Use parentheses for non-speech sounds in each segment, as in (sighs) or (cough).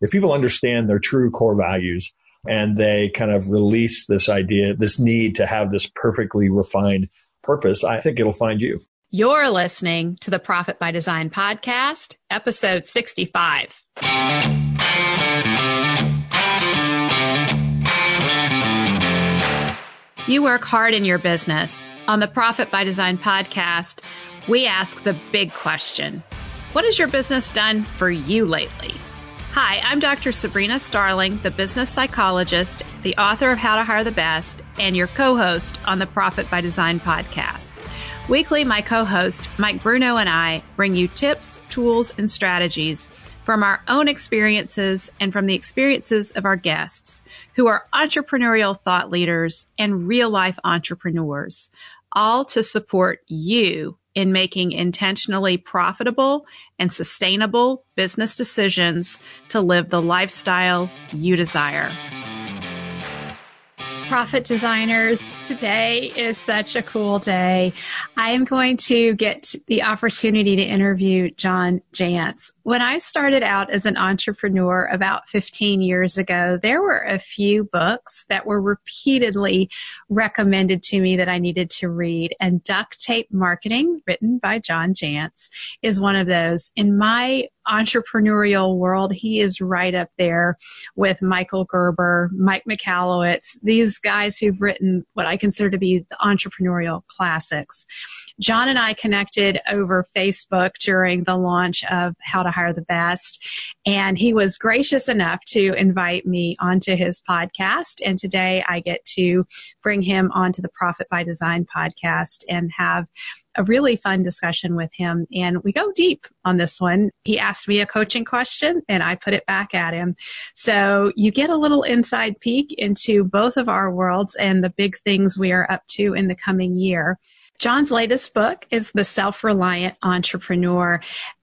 if people understand their true core values and they kind of release this idea, this need to have this perfectly refined purpose, I think it'll find you. You're listening to the Profit by Design podcast, episode 65. You work hard in your business. On the Profit by Design podcast, we ask the big question What has your business done for you lately? Hi, I'm Dr. Sabrina Starling, the business psychologist, the author of How to Hire the Best, and your co host on the Profit by Design podcast. Weekly, my co host, Mike Bruno, and I bring you tips, tools, and strategies from our own experiences and from the experiences of our guests who are entrepreneurial thought leaders and real life entrepreneurs, all to support you in making intentionally profitable and sustainable business decisions to live the lifestyle you desire. Profit designers, today is such a cool day. I am going to get the opportunity to interview John Jantsch. When I started out as an entrepreneur about 15 years ago, there were a few books that were repeatedly recommended to me that I needed to read. And Duct Tape Marketing, written by John Jantsch, is one of those. In my entrepreneurial world, he is right up there with Michael Gerber, Mike Michalowicz, these guys who've written what I consider to be the entrepreneurial classics. John and I connected over Facebook during the launch of How to Hire the Best, and he was gracious enough to invite me onto his podcast. And today I get to bring him onto the Profit by Design podcast and have a really fun discussion with him and we go deep on this one. He asked me a coaching question and I put it back at him. So you get a little inside peek into both of our worlds and the big things we are up to in the coming year. John's latest book is The Self Reliant Entrepreneur.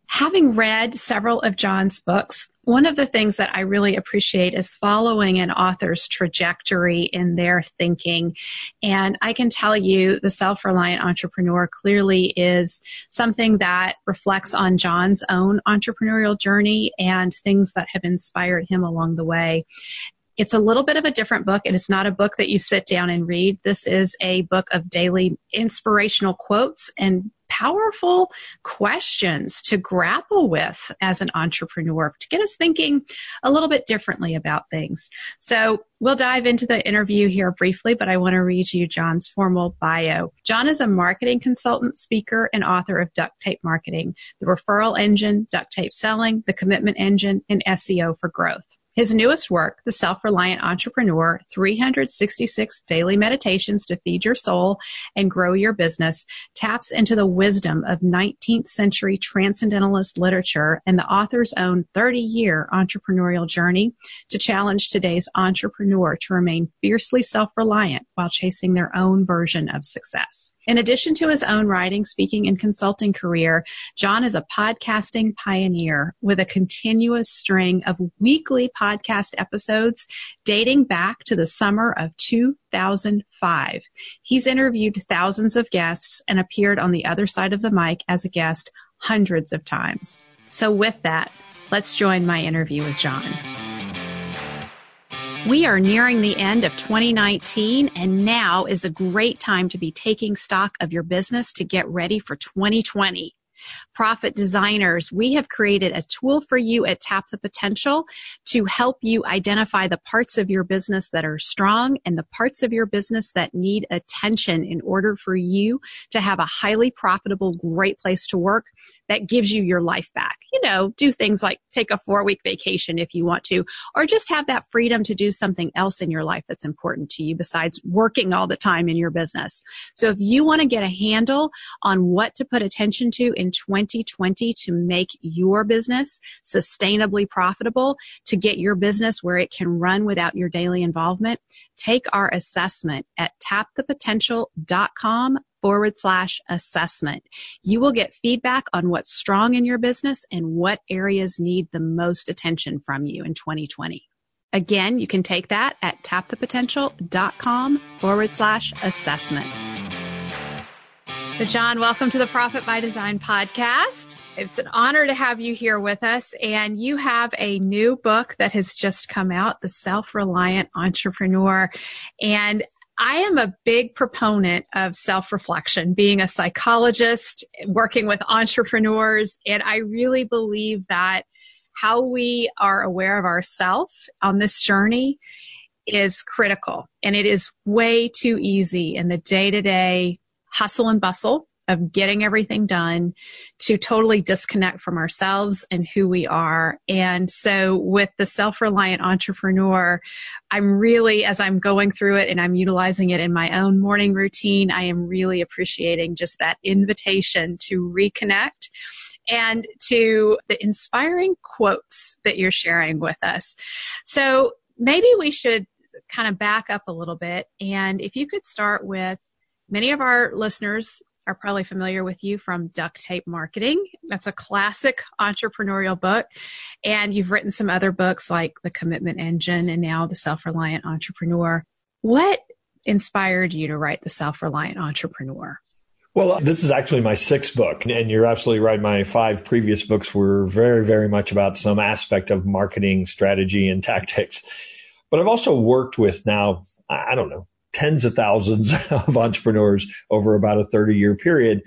Having read several of John's books, one of the things that I really appreciate is following an author's trajectory in their thinking. And I can tell you the self reliant entrepreneur clearly is something that reflects on John's own entrepreneurial journey and things that have inspired him along the way. It's a little bit of a different book. And It is not a book that you sit down and read. This is a book of daily inspirational quotes and powerful questions to grapple with as an entrepreneur to get us thinking a little bit differently about things. So we'll dive into the interview here briefly, but I want to read you John's formal bio. John is a marketing consultant, speaker, and author of Duct Tape Marketing, the referral engine, duct tape selling, the commitment engine, and SEO for growth. His newest work, The Self Reliant Entrepreneur 366 Daily Meditations to Feed Your Soul and Grow Your Business, taps into the wisdom of 19th century transcendentalist literature and the author's own 30 year entrepreneurial journey to challenge today's entrepreneur to remain fiercely self reliant while chasing their own version of success. In addition to his own writing, speaking, and consulting career, John is a podcasting pioneer with a continuous string of weekly podcast episodes dating back to the summer of 2005. He's interviewed thousands of guests and appeared on the other side of the mic as a guest hundreds of times. So, with that, let's join my interview with John. We are nearing the end of 2019, and now is a great time to be taking stock of your business to get ready for 2020 profit designers, we have created a tool for you at Tap the Potential to help you identify the parts of your business that are strong and the parts of your business that need attention in order for you to have a highly profitable, great place to work that gives you your life back. You know, do things like take a four week vacation if you want to, or just have that freedom to do something else in your life that's important to you besides working all the time in your business. So if you want to get a handle on what to put attention to in 2020 to make your business sustainably profitable, to get your business where it can run without your daily involvement, take our assessment at tapthepotential.com forward slash assessment. You will get feedback on what's strong in your business and what areas need the most attention from you in 2020. Again, you can take that at tapthepotential.com forward slash assessment. So, John, welcome to the Profit by Design podcast. It's an honor to have you here with us. And you have a new book that has just come out, The Self Reliant Entrepreneur. And I am a big proponent of self reflection, being a psychologist, working with entrepreneurs. And I really believe that how we are aware of ourselves on this journey is critical. And it is way too easy in the day to day hustle and bustle of getting everything done to totally disconnect from ourselves and who we are. And so with the self-reliant entrepreneur, I'm really, as I'm going through it and I'm utilizing it in my own morning routine, I am really appreciating just that invitation to reconnect and to the inspiring quotes that you're sharing with us. So maybe we should kind of back up a little bit. And if you could start with many of our listeners are probably familiar with you from Duct Tape Marketing. That's a classic entrepreneurial book. And you've written some other books like The Commitment Engine and now The Self Reliant Entrepreneur. What inspired you to write The Self Reliant Entrepreneur? Well, this is actually my sixth book, and you're absolutely right. My five previous books were very, very much about some aspect of marketing strategy and tactics. But I've also worked with now, I don't know, tens of thousands (laughs) of entrepreneurs over about a 30 year period.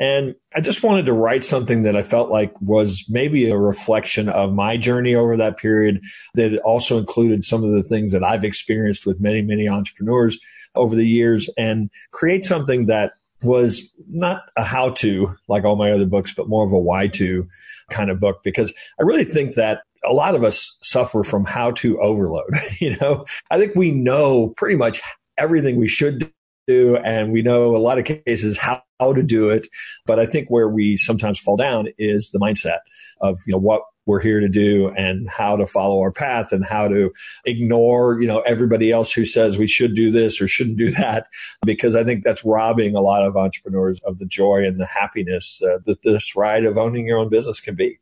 And I just wanted to write something that I felt like was maybe a reflection of my journey over that period that also included some of the things that I've experienced with many, many entrepreneurs over the years and create something that was not a how to like all my other books, but more of a why to kind of book because I really think that a lot of us suffer from how to overload. (laughs) you know, I think we know pretty much everything we should do and we know a lot of cases how, how to do it. But i think where we sometimes fall down is the mindset of you know what we're here to do and how to follow our path and how to ignore you know everybody else who says we should do this or shouldn't do that. Because i think that's robbing a lot of entrepreneurs of the joy and the happiness uh, that this ride of owning your own business can be.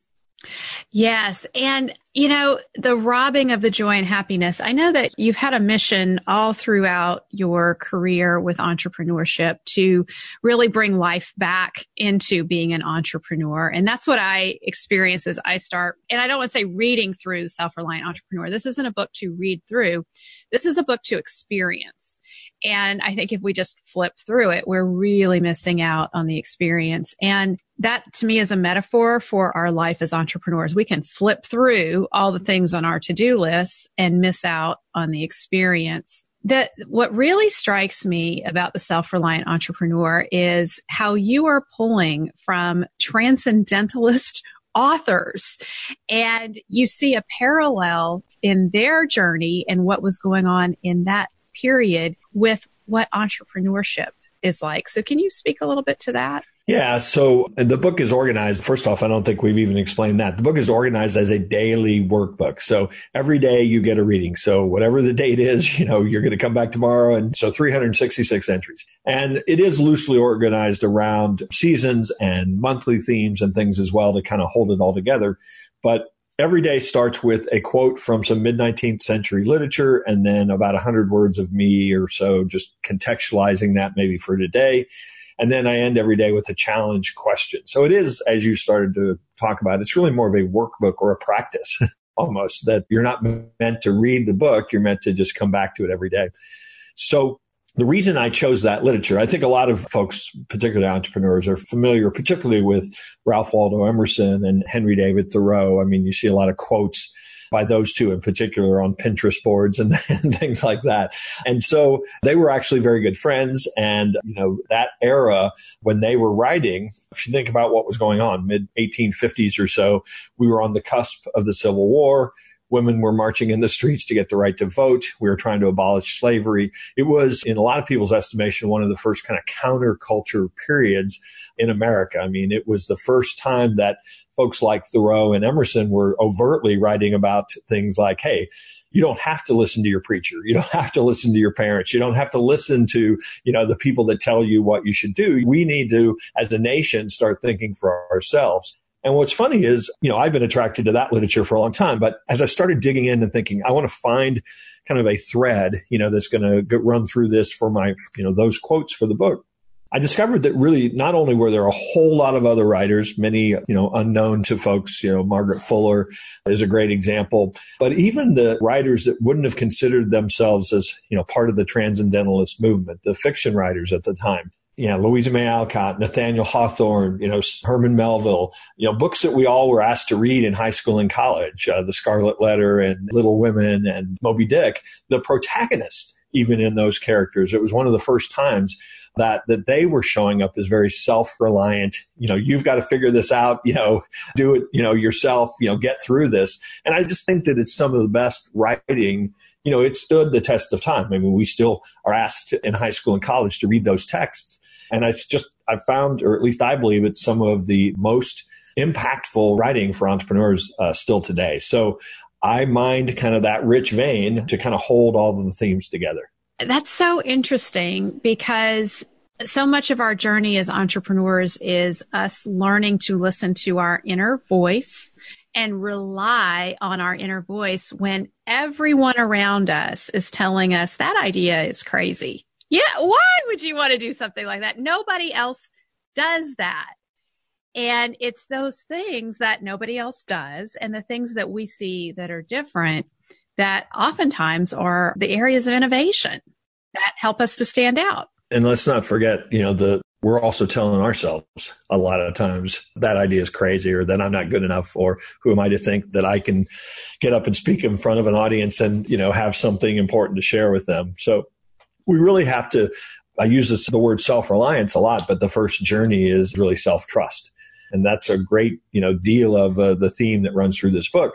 Yes. And, you know, the robbing of the joy and happiness. I know that you've had a mission all throughout your career with entrepreneurship to really bring life back into being an entrepreneur. And that's what I experience as I start. And I don't want to say reading through Self Reliant Entrepreneur. This isn't a book to read through. This is a book to experience. And I think if we just flip through it, we're really missing out on the experience. And that to me is a metaphor for our life as entrepreneurs. We can flip through all the things on our to-do list and miss out on the experience. That what really strikes me about the self-reliant entrepreneur is how you are pulling from transcendentalist (laughs) authors and you see a parallel in their journey and what was going on in that period with what entrepreneurship is like. So can you speak a little bit to that? Yeah. So the book is organized. First off, I don't think we've even explained that. The book is organized as a daily workbook. So every day you get a reading. So whatever the date is, you know, you're going to come back tomorrow. And so 366 entries. And it is loosely organized around seasons and monthly themes and things as well to kind of hold it all together. But every day starts with a quote from some mid 19th century literature and then about 100 words of me or so, just contextualizing that maybe for today. And then I end every day with a challenge question. So it is, as you started to talk about, it's really more of a workbook or a practice (laughs) almost that you're not meant to read the book. You're meant to just come back to it every day. So the reason I chose that literature, I think a lot of folks, particularly entrepreneurs, are familiar, particularly with Ralph Waldo Emerson and Henry David Thoreau. I mean, you see a lot of quotes by those two in particular on Pinterest boards and, (laughs) and, things like that. And so they were actually very good friends. And, you know, that era when they were writing, if you think about what was going on, mid 1850s or so, we were on the cusp of the Civil War women were marching in the streets to get the right to vote. We were trying to abolish slavery. It was, in a lot of people's estimation, one of the first kind of counterculture periods in America. I mean, it was the first time that folks like Thoreau and Emerson were overtly writing about things like, hey, you don't have to listen to your preacher. You don't have to listen to your parents. You don't have to listen to, you know, the people that tell you what you should do. We need to, as a nation, start thinking for ourselves. And what's funny is, you know, I've been attracted to that literature for a long time, but as I started digging in and thinking, I want to find kind of a thread, you know, that's going to run through this for my, you know, those quotes for the book. I discovered that really not only were there a whole lot of other writers, many, you know, unknown to folks, you know, Margaret Fuller is a great example, but even the writers that wouldn't have considered themselves as, you know, part of the transcendentalist movement, the fiction writers at the time, you know, Louisa May Alcott, Nathaniel Hawthorne, you know, Herman Melville, you know, books that we all were asked to read in high school and college, uh, The Scarlet Letter and Little Women and Moby Dick, the protagonist, even in those characters. It was one of the first times that that they were showing up as very self-reliant you know you've got to figure this out you know do it you know yourself you know get through this and i just think that it's some of the best writing you know it stood the test of time i mean we still are asked in high school and college to read those texts and it's just i found or at least i believe it's some of the most impactful writing for entrepreneurs uh, still today so i mind kind of that rich vein to kind of hold all of the themes together that's so interesting because so much of our journey as entrepreneurs is us learning to listen to our inner voice and rely on our inner voice when everyone around us is telling us that idea is crazy. Yeah, why would you want to do something like that? Nobody else does that. And it's those things that nobody else does and the things that we see that are different that oftentimes are the areas of innovation that help us to stand out. And let's not forget, you know, the we're also telling ourselves a lot of times that idea is crazy or that I'm not good enough or who am I to think that I can get up and speak in front of an audience and, you know, have something important to share with them. So we really have to I use this, the word self-reliance a lot, but the first journey is really self-trust. And that's a great, you know, deal of uh, the theme that runs through this book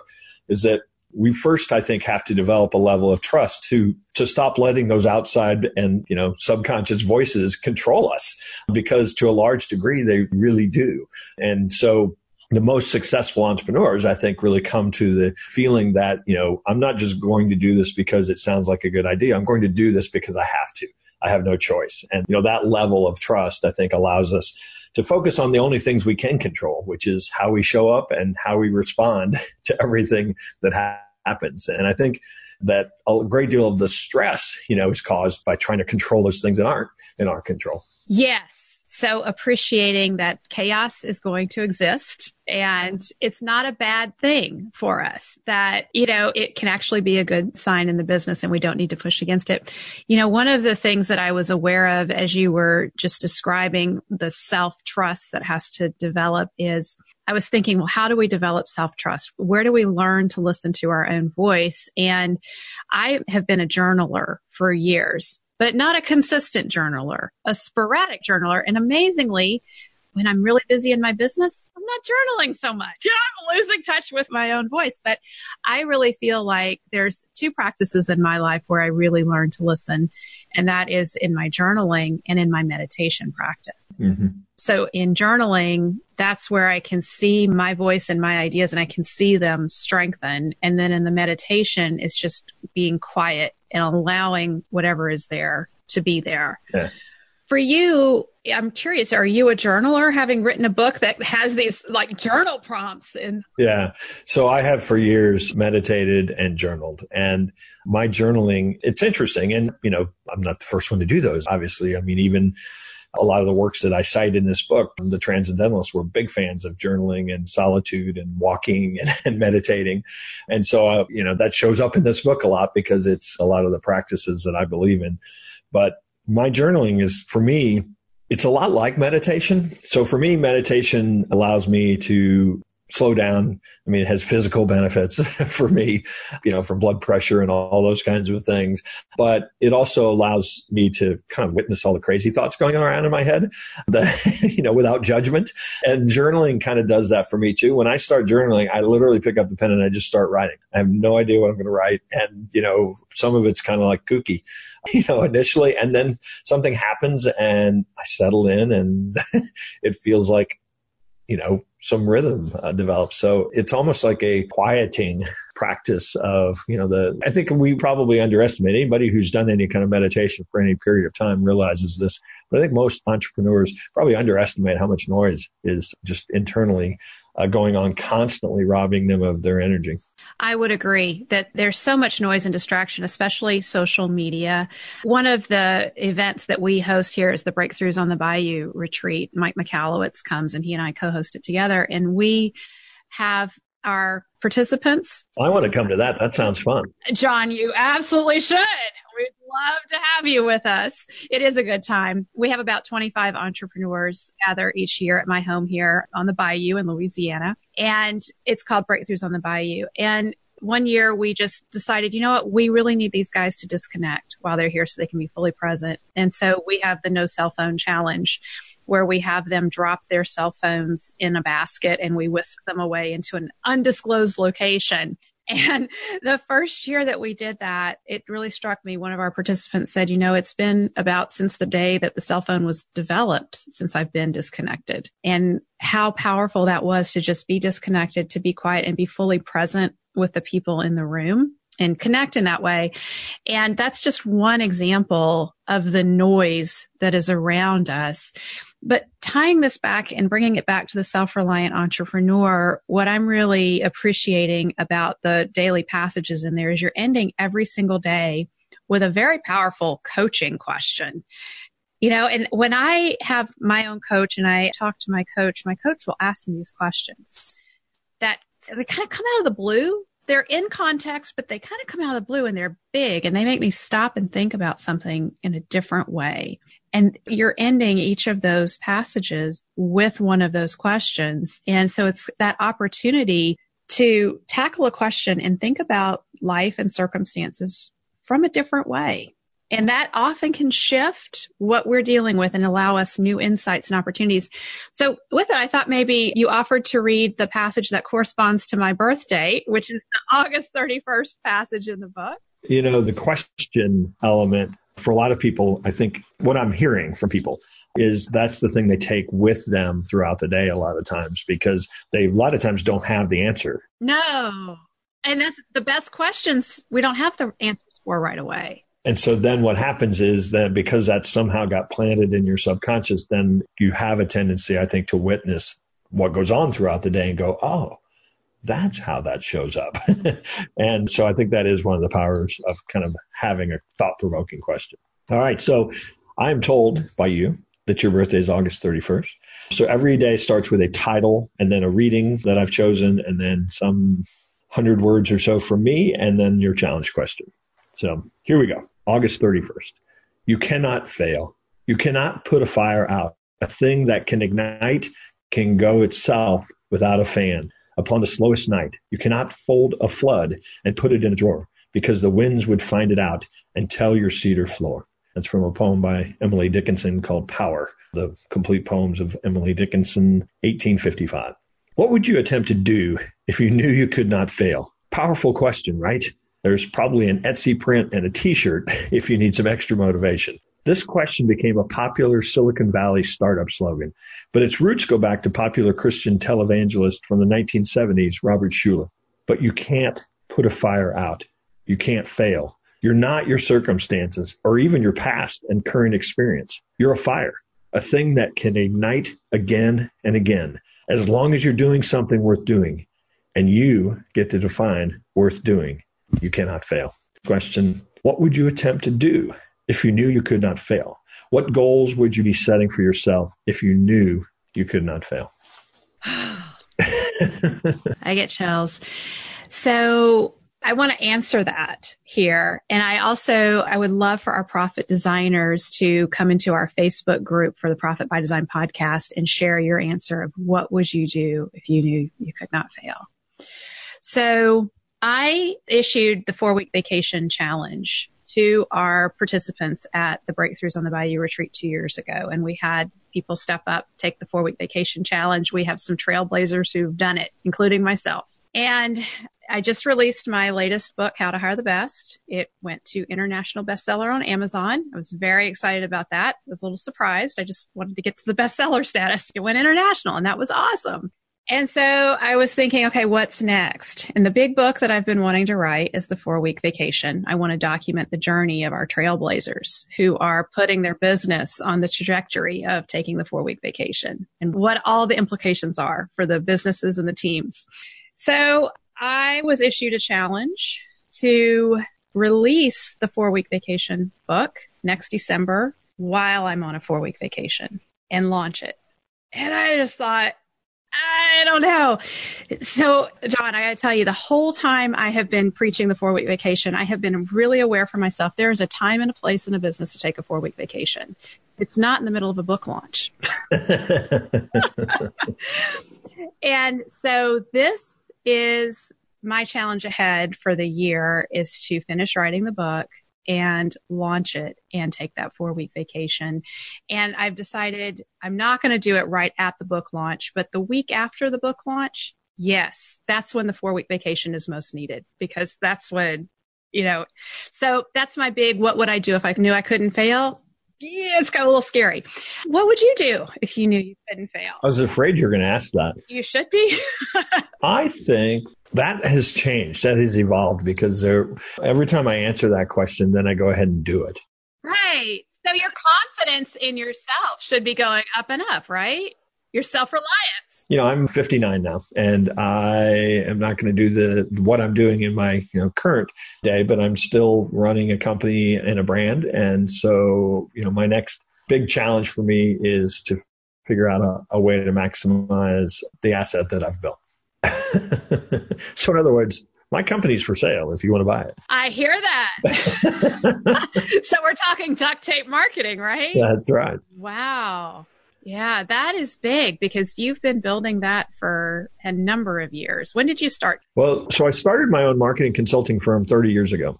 is that we first, I think, have to develop a level of trust to to stop letting those outside and you know subconscious voices control us, because to a large degree they really do. And so the most successful entrepreneurs, I think, really come to the feeling that, you know, I'm not just going to do this because it sounds like a good idea. I'm going to do this because I have to. I have no choice. And, you know, that level of trust, I think, allows us to focus on the only things we can control, which is how we show up and how we respond (laughs) to everything that happens. And I think that a great deal of the stress, you know, is caused by trying to control those things that aren't in our control. Yes. So appreciating that chaos is going to exist and it's not a bad thing for us that, you know, it can actually be a good sign in the business and we don't need to push against it. You know, one of the things that I was aware of as you were just describing the self trust that has to develop is I was thinking, well, how do we develop self trust? Where do we learn to listen to our own voice? And I have been a journaler for years but not a consistent journaler, a sporadic journaler. And amazingly, when I'm really busy in my business, I'm not journaling so much. You know, I'm losing touch with my own voice. But I really feel like there's two practices in my life where I really learn to listen, and that is in my journaling and in my meditation practice. Mm-hmm. So in journaling, that's where I can see my voice and my ideas and I can see them strengthen. And then in the meditation, it's just being quiet and allowing whatever is there to be there. Yeah. For you, I'm curious, are you a journaler having written a book that has these like journal prompts and Yeah. So I have for years meditated and journaled and my journaling, it's interesting and you know, I'm not the first one to do those obviously. I mean even a lot of the works that I cite in this book, the transcendentalists were big fans of journaling and solitude and walking and, (laughs) and meditating. And so, uh, you know, that shows up in this book a lot because it's a lot of the practices that I believe in. But my journaling is for me, it's a lot like meditation. So for me, meditation allows me to slow down. I mean, it has physical benefits (laughs) for me, you know, from blood pressure and all, those kinds of things. But it also allows me to kind of witness all the crazy thoughts going around in my head, (laughs) that, you know, without judgment. And journaling kind of does that for me too. When I start journaling, I literally pick up the pen and I just start writing. I have no idea what I'm going to write. And, you know, some of it's kind of like kooky, (laughs) you know, initially. And then something happens and I settle in and it feels like, you know, some rhythm uh, develops. So it's almost like a quieting practice of, you know, the, I think we probably underestimate anybody who's done any kind of meditation for any period of time realizes this. But I think most entrepreneurs probably underestimate how much noise is just internally uh, going on constantly robbing them of their energy. I would agree that there's so much noise and distraction, especially social media. One of the events that we host here is the Breakthroughs on the Bayou retreat. Mike Michalowicz comes and he and I co-host it together and we have our participants. I want to come to that. That sounds fun. John, you absolutely should. We'd love to have you with us. It is a good time. We have about 25 entrepreneurs gather each year at my home here on the Bayou in Louisiana. And it's called Breakthroughs on the Bayou. And one year we just decided, you know what, we really need these guys to disconnect while they're here so they can be fully present. And so we have the no cell phone challenge where we have them drop their cell phones in a basket and we whisk them away into an undisclosed location. (laughs) And the first year that we did that, it really struck me. One of our participants said, you know, it's been about since the day that the cell phone was developed since I've been disconnected and how powerful that was to just be disconnected, to be quiet and be fully present with the people in the room and connect in that way. And that's just one example of the noise that is around us. But tying this back and bringing it back to the self-reliant entrepreneur, what I'm really appreciating about the daily passages in there is you're ending every single day with a very powerful coaching question. You know, and when I have my own coach and I talk to my coach, my coach will ask me these questions that they kind of come out of the blue they're in context, but they kind of come out of the blue and they're big and they make me stop and think about something in a different way. And you're ending each of those passages with one of those questions. And so it's that opportunity to tackle a question and think about life and circumstances from a different way. And that often can shift what we're dealing with and allow us new insights and opportunities. So with it, I thought maybe you offered to read the passage that corresponds to my birthday, which is the August 31st passage in the book. You know, the question element for a lot of people, I think what I'm hearing from people is that's the thing they take with them throughout the day a lot of times because they a lot of times don't have the answer. No. And that's the best questions we don't have the answers for right away. And so then what happens is that because that somehow got planted in your subconscious, then you have a tendency, I think, to witness what goes on throughout the day and go, oh, that's how that shows up. (laughs) and so I think that is one of the powers of kind of having a thought provoking question. All right. So I'm told by you that your birthday is August 31st. So every day starts with a title and then a reading that I've chosen and then some hundred words or so from me and then your challenge question. So here we go. August 31st. You cannot fail. You cannot put a fire out. A thing that can ignite can go itself without a fan. Upon the slowest night, you cannot fold a flood and put it in a drawer because the winds would find it out and tell your cedar floor. That's from a poem by Emily Dickinson called Power, the complete poems of Emily Dickinson, 1855. What would you attempt to do if you knew you could not fail? Powerful question, right? There's probably an Etsy print and a t-shirt (laughs) if you need some extra motivation. This question became a popular Silicon Valley startup slogan, but its roots go back to popular Christian televangelist from the 1970s, Robert Schuller. But you can't put a fire out. You can't fail. You're not your circumstances or even your past and current experience. You're a fire, a thing that can ignite again and again, as long as you're doing something worth doing. And you get to define worth doing you cannot fail. Question What would you attempt to do if you knew you could not fail? What goals would you be setting for yourself if you knew you could not fail? (sighs) I get chills. So I want to answer that here. And I also, I would love for our profit designers to come into our Facebook group for the Profit by Design podcast and share your answer of what would you do if you knew you could not fail. So I issued the four week vacation challenge to our participants at the Breakthroughs on the Bayou retreat two years ago. And we had people step up, take the four week vacation challenge. We have some trailblazers who've done it, including myself. And I just released my latest book, How to Hire the Best. It went to international bestseller on Amazon. I was very excited about that. I was a little surprised. I just wanted to get to the (laughs) bestseller status. It went international and that was awesome. And so I was thinking, okay, what's next? And the big book that I've been wanting to write is the four week vacation. I want to document the journey of our trailblazers who are putting their business on the trajectory of taking the four week vacation and what all the implications are for the businesses and the teams. So I was issued a challenge to release the four week vacation book next December while I'm on a four week vacation and launch it. And I just thought, I don't know. So, John, I gotta tell you, the whole time I have been preaching the four week vacation, I have been really aware for myself there is a time and a place in a business to take a four week vacation. It's not in the middle of a book launch. (laughs) and so, this is my challenge ahead for the year is to finish writing the book and launch it and take that four week vacation. And I've decided I'm not going to do it right at the book launch, but the week after the book launch, yes, that's when the four week vacation is most needed because that's when, you know, so that's my big, what would I do if I knew I couldn't fail? Yeah, it's got a little scary. What would you do if you knew you couldn't fail? I was afraid you were going to ask that. You should be. (laughs) I think that has changed. That has evolved because there, every time I answer that question, then I go ahead and do it. Right. So your confidence in yourself should be going up and up, right? Your self reliance you know, I'm 59 now and I am not going to do the, what I'm doing in my, you know, current day, but I'm still running a company and a brand. And so, you know, my next big challenge for me is to figure out a, a way to maximize the asset that I've built. (laughs) so in other words, my company's for sale if you want to buy it. I hear that. (laughs) (laughs) so we're talking duct tape marketing, right? That's right. Wow. Yeah, that is big because you've been building that for a number of years. When did you start? Well, so I started my own marketing consulting firm 30 years ago.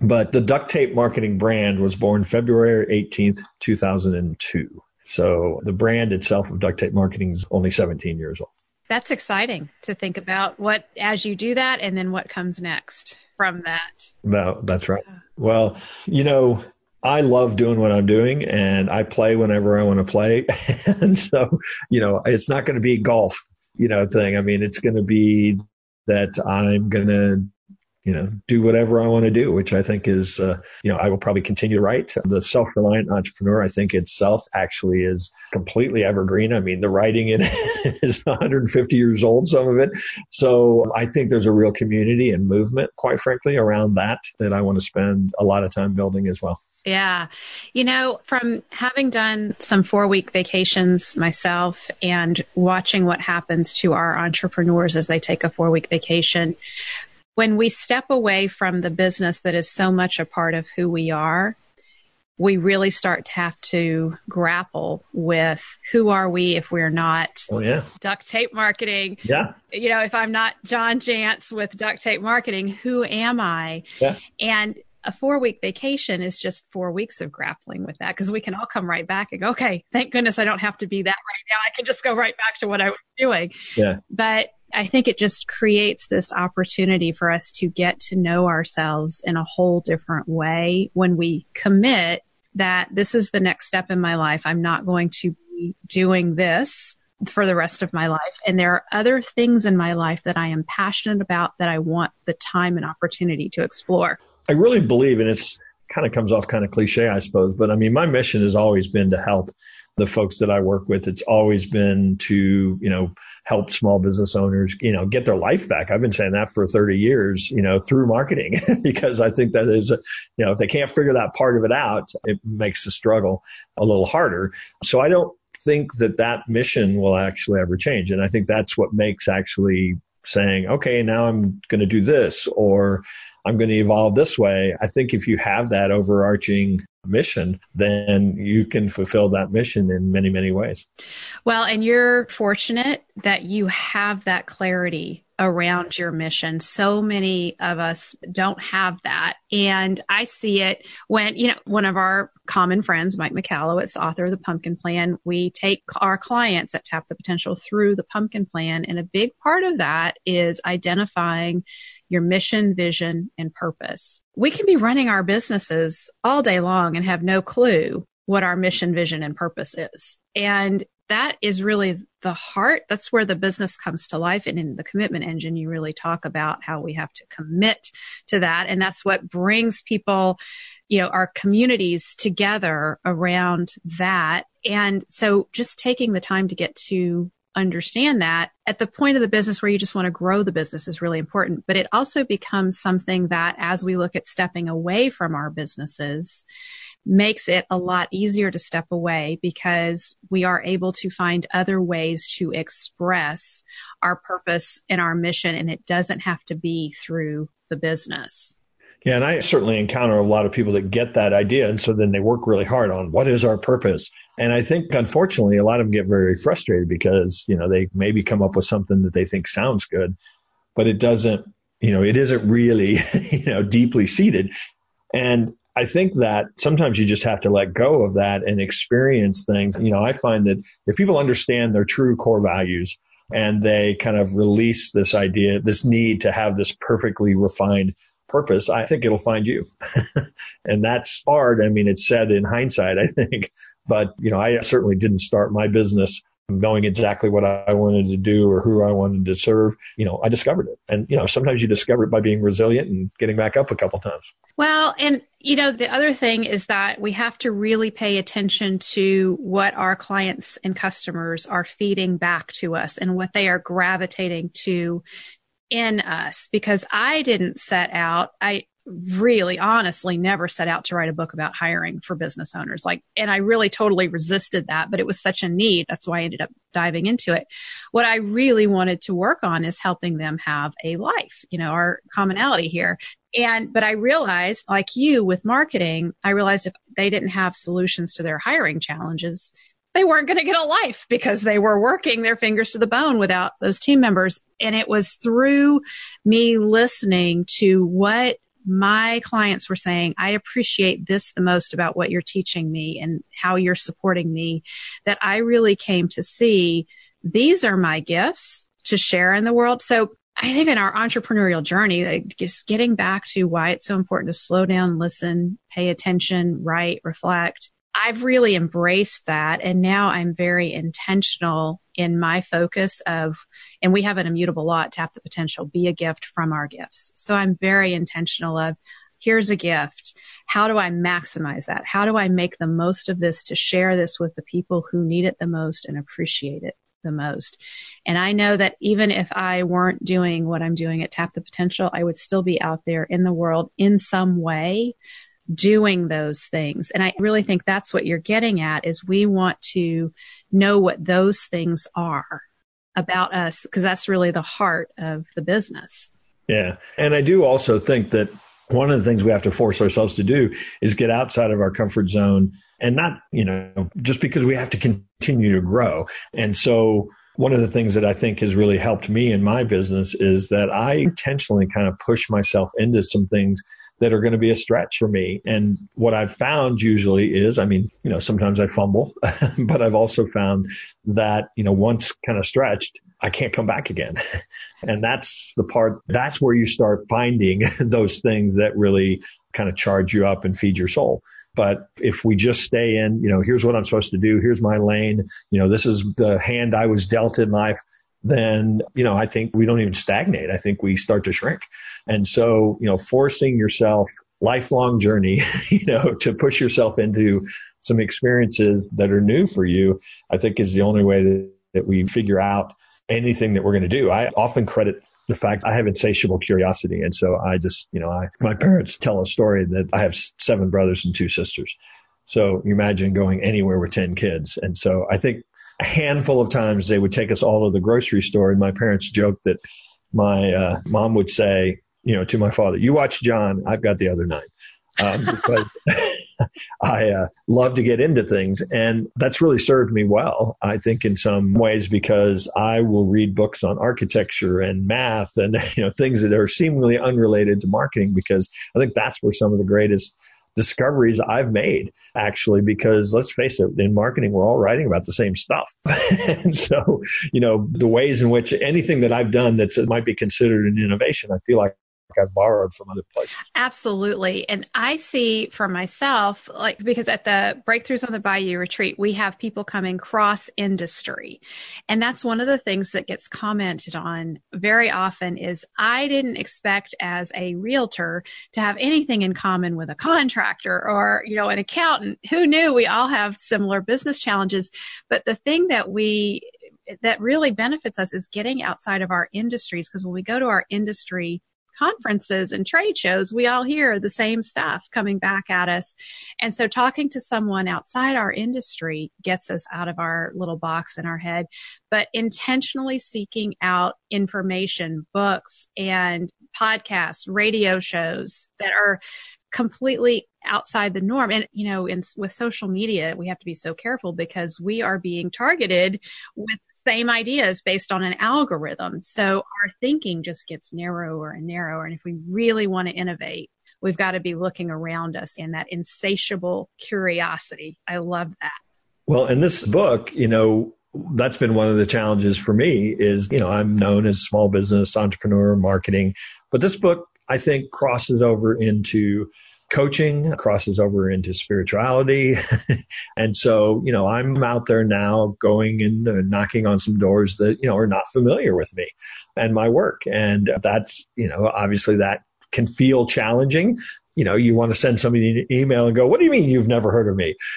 But the duct tape marketing brand was born February 18th, 2002. So the brand itself of duct tape marketing is only 17 years old. That's exciting to think about what as you do that and then what comes next from that. No, that's right. Well, you know, I love doing what I'm doing and I play whenever I want to play. (laughs) and so, you know, it's not going to be golf, you know, thing. I mean, it's going to be that I'm going to you know, do whatever I want to do, which I think is, uh, you know, I will probably continue to write. The self-reliant entrepreneur, I think itself actually is completely evergreen. I mean, the writing in it (laughs) is 150 years old, some of it. So I think there's a real community and movement, quite frankly, around that that I want to spend a lot of time building as well. Yeah. You know, from having done some four week vacations myself and watching what happens to our entrepreneurs as they take a four week vacation, when we step away from the business that is so much a part of who we are, we really start to have to grapple with who are we if we're not oh, yeah. duct tape marketing. Yeah. You know, if I'm not John Jantsch with duct tape marketing, who am I? Yeah. And a four week vacation is just four weeks of grappling with that because we can all come right back and go, okay, thank goodness I don't have to be that right now. I can just go right back to what I was doing. Yeah. But I think it just creates this opportunity for us to get to know ourselves in a whole different way when we commit that this is the next step in my life. I'm not going to be doing this for the rest of my life. And there are other things in my life that I am passionate about that I want the time and opportunity to explore. I really believe, and it's kind of comes off kind of cliche, I suppose, but I mean, my mission has always been to help the folks that I work with. It's always been to, you know, help small business owners, you know, get their life back. I've been saying that for 30 years, you know, through marketing (laughs) because I think that is, you know, if they can't figure that part of it out, it makes the struggle a little harder. So I don't think that that mission will actually ever change. And I think that's what makes actually saying, okay, now I'm going to do this or I'm going to evolve this way. I think if you have that overarching mission, then you can fulfill that mission in many, many ways. Well, and you're fortunate that you have that clarity around your mission. So many of us don't have that. And I see it when, you know, one of our common friends, Mike Michalowicz, author of the Pumpkin Plan, we take our clients at Tap the Potential through the Pumpkin Plan. And a big part of that is identifying your mission, vision, and purpose. We can be running our businesses all day long and have no clue what our mission, vision, and purpose is. And that is really the heart. That's where the business comes to life. And in the commitment engine, you really talk about how we have to commit to that. And that's what brings people, you know, our communities together around that. And so just taking the time to get to understand that at the point of the business where you just want to grow the business is really important. But it also becomes something that as we look at stepping away from our businesses, makes it a lot easier to step away because we are able to find other ways to express our purpose and our mission. And it doesn't have to be through the business. Yeah, and I certainly encounter a lot of people that get that idea. And so then they work really hard on what is our purpose? And I think, unfortunately, a lot of them get very frustrated because, you know, they maybe come up with something that they think sounds good, but it doesn't, you know, it isn't really, (laughs) you know, deeply seated. And I think that sometimes you just have to let go of that and experience things. You know, I find that if people understand their true core values and they kind of release this idea, this need to have this perfectly refined purpose, I think it'll find you. (laughs) and that's hard. I mean, it's said in hindsight, I think, but you know, I certainly didn't start my business knowing exactly what I wanted to do or who I wanted to serve, you know, I discovered it. And, you know, sometimes you discover it by being resilient and getting back up a couple times. Well, and, you know, the other thing is that we have to really pay attention to what our clients and customers are feeding back to us and what they are gravitating to in us because I didn't set out, I, really honestly never set out to write a book about hiring for business owners. Like, and I really totally resisted that, but it was such a need. That's why I ended up diving into it. What I really wanted to work on is helping them have a life, you know, our commonality here. And, but I realized, like you with marketing, I realized if they didn't have solutions to their hiring challenges, they weren't going to get a life because they were working their fingers to the bone without those team members. And it was through me listening to what my clients were saying, I appreciate this the most about what you're teaching me and how you're supporting me that I really came to see these are my gifts to share in the world. So I think in our entrepreneurial journey, like just getting back to why it's so important to slow down, listen, pay attention, write, reflect, I've really embraced that. And now I'm very intentional in my focus of, and we have an immutable law Tap the Potential, be a gift from our gifts. So I'm very intentional of, here's a gift. How do I maximize that? How do I make the most of this to share this with the people who need it the most and appreciate it the most? And I know that even if I weren't doing what I'm doing at Tap the Potential, I would still be out there in the world in some way doing those things. And I really think that's what you're getting at is we want to know what those things are about us because that's really the heart of the business. Yeah. And I do also think that one of the things we have to force ourselves to do is get outside of our comfort zone and not, you know, just because we have to continue to grow. And so one of the things that I think has really helped me in my business is that I intentionally kind of push myself into some things that are going to be a stretch for me. And what I've found usually is, I mean, you know, sometimes I fumble, (laughs) but I've also found that, you know, once kind of stretched, I can't come back again. (laughs) and that's the part, that's where you start finding (laughs) those things that really kind of charge you up and feed your soul. But if we just stay in, you know, here's what I'm supposed to do. Here's my lane. You know, this is the hand I was dealt in life then, you know, I think we don't even stagnate. I think we start to shrink. And so, you know, forcing yourself lifelong journey, (laughs) you know, to push yourself into some experiences that are new for you, I think is the only way that, that we figure out anything that we're going to do. I often credit the fact I have insatiable curiosity. And so I just, you know, I, my parents tell a story that I have seven brothers and two sisters. So you imagine going anywhere with 10 kids. And so I think handful of times they would take us all to the grocery store, and my parents joked that my uh, mom would say, you know, to my father, "You watch John, I've got the other nine. Um, because (laughs) I uh, love to get into things, and that's really served me well. I think in some ways because I will read books on architecture and math and (laughs) you know things that are seemingly unrelated to marketing because I think that's where some of the greatest discoveries I've made actually, because let's face it, in marketing, we're all writing about the same stuff. (laughs) and so, you know, the ways in which anything that I've done that might be considered an innovation, I feel like I've borrowed from other places. Absolutely. And I see for myself, like, because at the Breakthroughs on the Bayou retreat, we have people coming cross industry. And that's one of the things that gets commented on very often is I didn't expect as a realtor to have anything in common with a contractor or, you know, an accountant. Who knew we all have similar business challenges? But the thing that we that really benefits us is getting outside of our industries because when we go to our industry conferences and trade shows, we all hear the same stuff coming back at us. And so talking to someone outside our industry gets us out of our little box in our head, but intentionally seeking out information, books and podcasts, radio shows that are completely outside the norm. And, you know, in, with social media, we have to be so careful because we are being targeted with same ideas based on an algorithm. So our thinking just gets narrower and narrower. And if we really want to innovate, we've got to be looking around us in that insatiable curiosity. I love that. Well, in this book, you know, that's been one of the challenges for me is, you know, I'm known as small business entrepreneur marketing, but this book I think crosses over into coaching crosses over into spirituality. (laughs) and so, you know, I'm out there now going and knocking on some doors that, you know, are not familiar with me and my work. And that's, you know, obviously that can feel challenging. You know, you want to send somebody an email and go, what do you mean you've never heard of me? (laughs)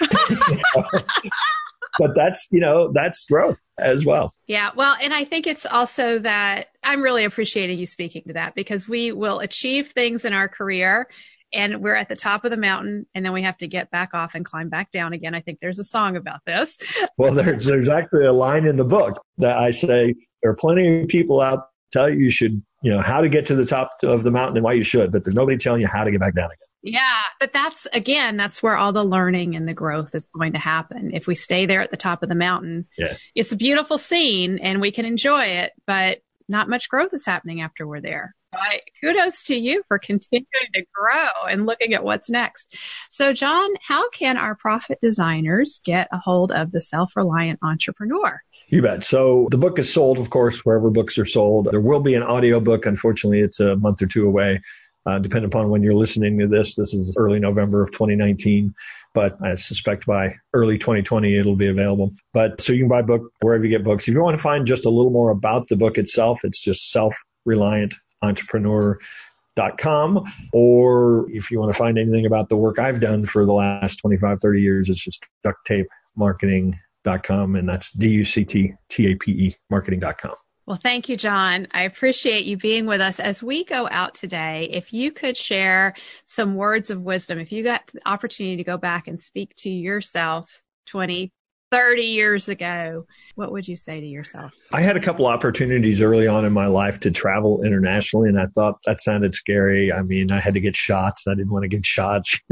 but that's, you know, that's growth as well. Yeah. Well, and I think it's also that I'm really appreciating you speaking to that because we will achieve things in our career and we're at the top of the mountain and then we have to get back off and climb back down again. I think there's a song about this. Well, there's, there's actually a line in the book that I say there are plenty of people out tell you you should, you know, how to get to the top of the mountain and why you should, but there's nobody telling you how to get back down again. Yeah, but that's again, that's where all the learning and the growth is going to happen. If we stay there at the top of the mountain, yeah. it's a beautiful scene and we can enjoy it, but not much growth is happening after we're there. Right. Kudos to you for continuing to grow and looking at what's next. So, John, how can our profit designers get a hold of the self reliant entrepreneur? You bet. So, the book is sold, of course, wherever books are sold. There will be an audio book. Unfortunately, it's a month or two away. Uh, depending upon when you're listening to this, this is early November of 2019, but I suspect by early 2020 it'll be available. But so you can buy book wherever you get books. If you want to find just a little more about the book itself, it's just self reliant entrepreneur.com. Or if you want to find anything about the work I've done for the last 25, 30 years, it's just ducttapemarketing.com. And that's D U C T T A P E marketing.com. Well, thank you, John. I appreciate you being with us as we go out today. If you could share some words of wisdom, if you got the opportunity to go back and speak to yourself 20, 30 years ago, what would you say to yourself? I had a couple opportunities early on in my life to travel internationally, and I thought that sounded scary. I mean, I had to get shots. I didn't want to get shots (laughs)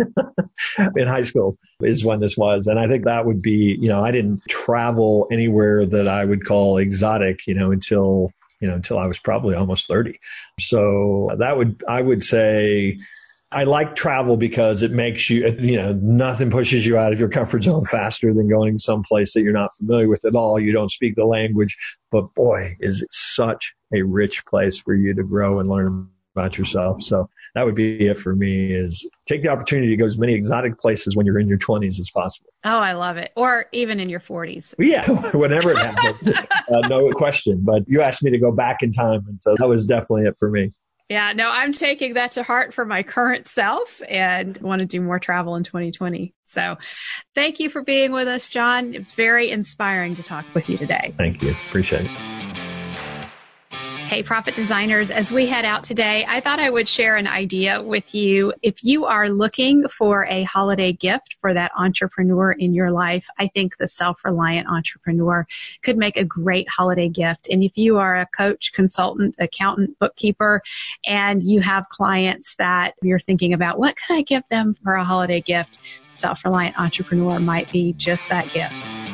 in high school, is when this was. And I think that would be, you know, I didn't travel anywhere that I would call exotic, you know, until you know, until I was probably almost 30. So that would, I would say, I like travel because it makes you, you know, nothing pushes you out of your comfort zone faster than going someplace that you're not familiar with at all. You don't speak the language, but boy, is it such a rich place for you to grow and learn about yourself. So that would be it for me is take the opportunity to go as many exotic places when you're in your 20s as possible. Oh, I love it. Or even in your 40s. Yeah, (laughs) whenever it happens. uh, no question. But you asked me to go back in time. And so that was definitely it for me. Yeah, no, I'm taking that to heart for my current self and want to do more travel in 2020. So thank you for being with us, John. It was very inspiring to talk with you today. Thank you. Appreciate it. Hey, profit designers, as we head out today, I thought I would share an idea with you. If you are looking for a holiday gift for that entrepreneur in your life, I think the self reliant entrepreneur could make a great holiday gift. And if you are a coach, consultant, accountant, bookkeeper, and you have clients that you're thinking about, what can I give them for a holiday gift? Self reliant entrepreneur might be just that gift.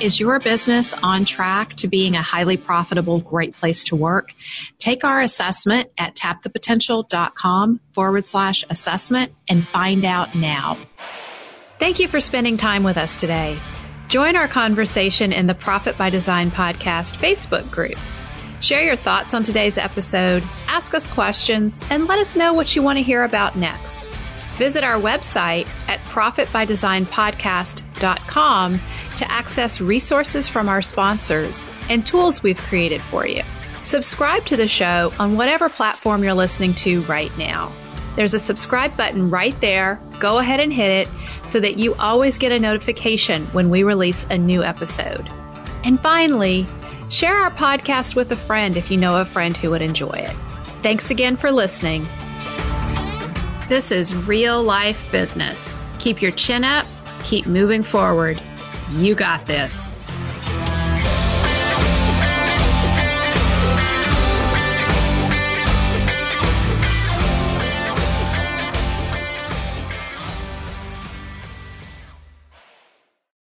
Is your business on track to being a highly profitable, great place to work? Take our assessment at tapthepotential.com forward slash assessment and find out now. Thank you for spending time with us today. Join our conversation in the Profit by Design podcast Facebook group. Share your thoughts on today's episode, ask us questions, and let us know what you want to hear about next. Visit our website at profitbydesignpodcast.com to access resources from our sponsors and tools we've created for you. Subscribe to the show on whatever platform you're listening to right now. There's a subscribe button right there. Go ahead and hit it so that you always get a notification when we release a new episode. And finally, share our podcast with a friend if you know a friend who would enjoy it. Thanks again for listening. This is real life business. Keep your chin up, keep moving forward. You got this.